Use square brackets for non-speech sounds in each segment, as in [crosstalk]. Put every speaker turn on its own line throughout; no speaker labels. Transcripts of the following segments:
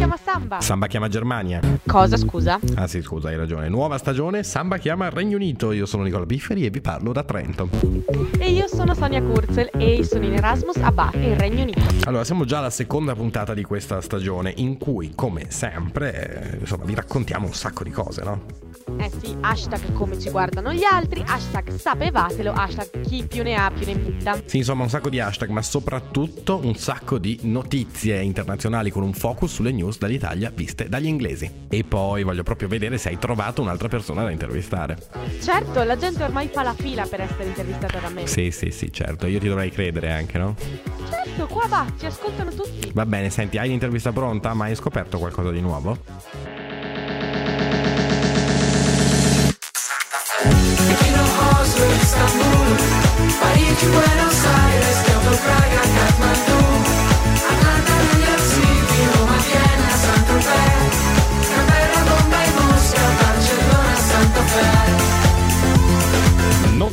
chiama Samba.
Samba chiama Germania.
Cosa, scusa?
Ah sì, scusa, hai ragione. Nuova stagione, Samba chiama Regno Unito. Io sono Nicola Bifferi e vi parlo da Trento.
E io sono Sonia Kurzel e sono in Erasmus a Bath, in Regno Unito.
Allora, siamo già alla seconda puntata di questa stagione in cui, come sempre, insomma, vi raccontiamo un sacco di cose, no?
Eh sì, hashtag come ci guardano gli altri, hashtag sapevatelo, hashtag chi più ne ha più ne butta.
Sì, insomma, un sacco di hashtag, ma soprattutto un sacco di notizie internazionali con un focus sulle news dall'Italia viste dagli inglesi. E poi voglio proprio vedere se hai trovato un'altra persona da intervistare.
Certo, la gente ormai fa la fila per essere intervistata da me.
Sì, sì, sì, certo. Io ti dovrei credere anche, no?
Certo, qua va, ci ascoltano tutti.
Va bene, senti, hai l'intervista pronta? Ma hai scoperto qualcosa di nuovo?
Pechino, Oslo, Istanbul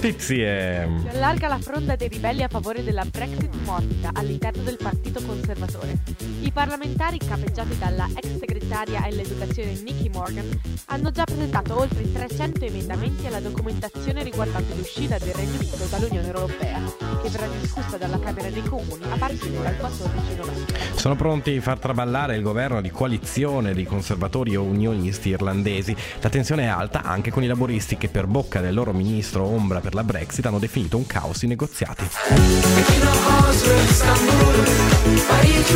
Notizie.
Si allarga la fronda dei ribelli a favore della Brexit morbida all'interno del Partito Conservatore. I parlamentari, capeggiati dalla ex segretaria all'educazione Nikki Morgan, hanno già presentato oltre 300 emendamenti alla documentazione riguardante l'uscita del Regno Unito dall'Unione Europea, che verrà discussa dalla Camera dei Comuni a partire dal 14 novembre.
Sono pronti a far traballare il governo di coalizione di conservatori e unionisti irlandesi. La tensione è alta anche con i laboristi che per bocca del loro ministro ombra per la Brexit hanno definito un caos i negoziati.
Oslo, Istanbul Parigi,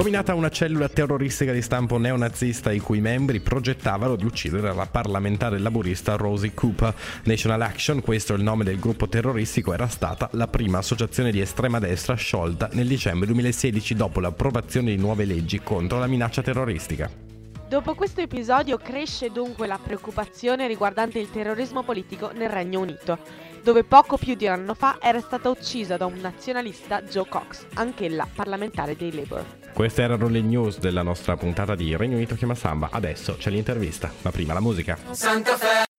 Sgominata una cellula terroristica di stampo neonazista i cui membri progettavano di uccidere la parlamentare laburista Rosie Cooper. National Action, questo è il nome del gruppo terroristico, era stata la prima associazione di estrema destra sciolta nel dicembre 2016 dopo l'approvazione di nuove leggi contro la minaccia terroristica.
Dopo questo episodio cresce dunque la preoccupazione riguardante il terrorismo politico nel Regno Unito, dove poco più di un anno fa era stata uccisa da un nazionalista Joe Cox, anch'ella parlamentare dei Labour.
Queste erano le news della nostra puntata di Regno Unito chiama Samba. Adesso c'è l'intervista, ma prima la musica.
Santa Fe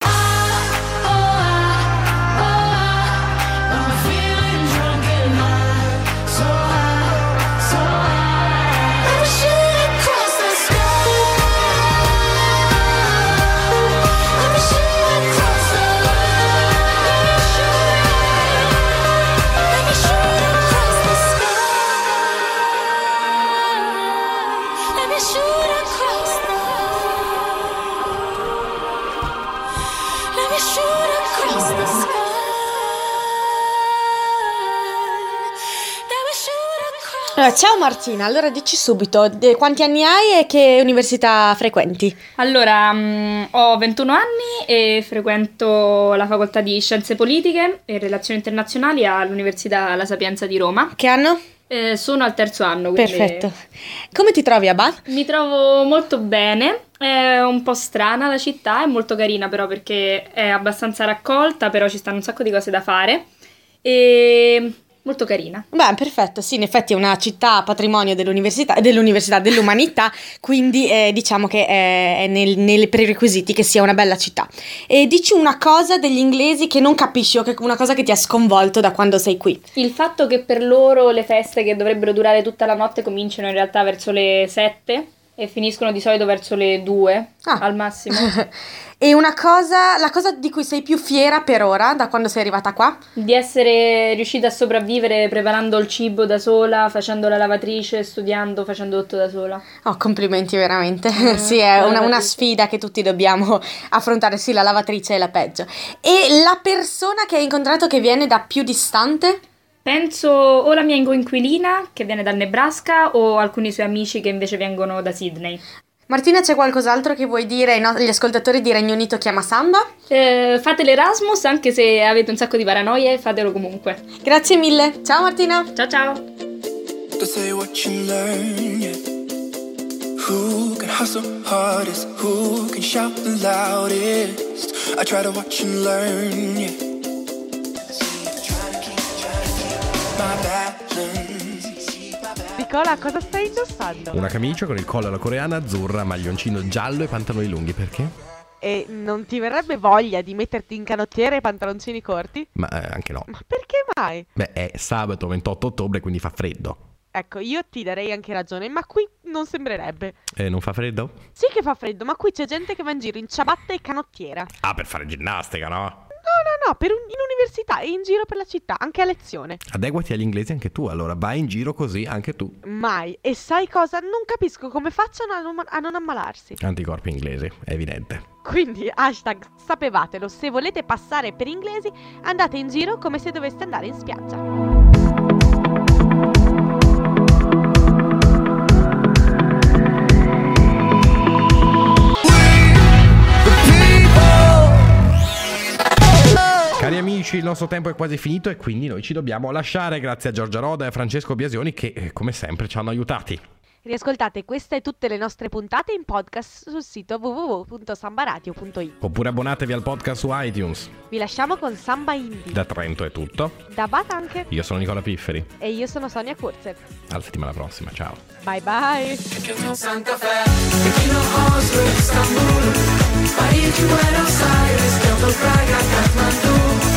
Allora, ciao Martina, allora dici subito de- quanti anni hai e che università frequenti?
Allora, mm, ho 21 anni e frequento la facoltà di Scienze Politiche e Relazioni Internazionali all'Università La Sapienza di Roma.
Che anno?
Eh, sono al terzo anno, quindi
Perfetto. Come ti trovi a Bath?
mi trovo molto bene. È un po' strana la città, è molto carina però perché è abbastanza raccolta, però ci stanno un sacco di cose da fare. E molto carina.
Beh, perfetto, sì, in effetti è una città patrimonio dell'università, dell'università dell'umanità, quindi eh, diciamo che è, è nel- nei prerequisiti che sia una bella città. E dici una cosa degli inglesi che non capisci o che, una cosa che ti ha sconvolto da quando sei qui.
Il fatto che per loro le feste che dovrebbero durare tutta la notte cominciano in realtà verso le 7 e finiscono di solito verso le 2
Ah.
al massimo. [laughs]
e una cosa, la cosa di cui sei più fiera per ora, da quando sei arrivata qua?
Di essere riuscita a sopravvivere preparando il cibo da sola, facendo la lavatrice, studiando, facendo tutto da sola.
Oh, complimenti veramente. [laughs] sì, è una, una sfida che tutti dobbiamo [laughs] affrontare. Sì, la lavatrice è la peggio. E la persona che hai incontrato che viene da più distante?
Penso o la mia coinquilina che viene dal Nebraska o alcuni suoi amici che invece vengono da Sydney.
Martina, c'è qualcos'altro che vuoi dire ai no- agli ascoltatori di Regno Unito chiama Samba?
Eh, fate l'Erasmus anche se avete un sacco di paranoie, fatelo comunque.
Grazie mille. Ciao Martina.
Ciao ciao!
Nicola, cosa stai indossando?
Una camicia con il collo alla coreana azzurra, maglioncino giallo e pantaloni lunghi, perché?
E non ti verrebbe voglia di metterti in canottiere e pantaloncini corti?
Ma eh, anche no.
Ma perché mai?
Beh, è sabato 28 ottobre, quindi fa freddo.
Ecco, io ti darei anche ragione, ma qui non sembrerebbe.
Eh, non fa freddo?
Sì che fa freddo, ma qui c'è gente che va in giro in ciabatta e canottiera.
Ah, per fare ginnastica, no?
No, per un- in università e in giro per la città, anche a lezione.
Adeguati agli inglesi anche tu, allora vai in giro così anche tu.
Mai. E sai cosa? Non capisco come facciano a non, a non ammalarsi.
Anticorpi inglesi, è evidente.
Quindi, hashtag sapevatelo, se volete passare per inglesi, andate in giro come se doveste andare in spiaggia.
Amici, il nostro tempo è quasi finito e quindi noi ci dobbiamo lasciare. Grazie a Giorgia Roda e a Francesco Biasioni che, eh, come sempre, ci hanno aiutati.
Riascoltate queste e tutte le nostre puntate in podcast sul sito www.sambaradio.it.
Oppure abbonatevi al podcast su iTunes.
Vi lasciamo con Samba Indie.
Da Trento è tutto.
Da Bat anche.
Io sono Nicola Pifferi.
E io sono Sonia Kurzer.
Alla settimana prossima, ciao.
Bye bye.
Santa Fe, Pechino, Oslo, Istanbul, Parigi, Buenos Aires, Kyoto, Praga, Kathmandu,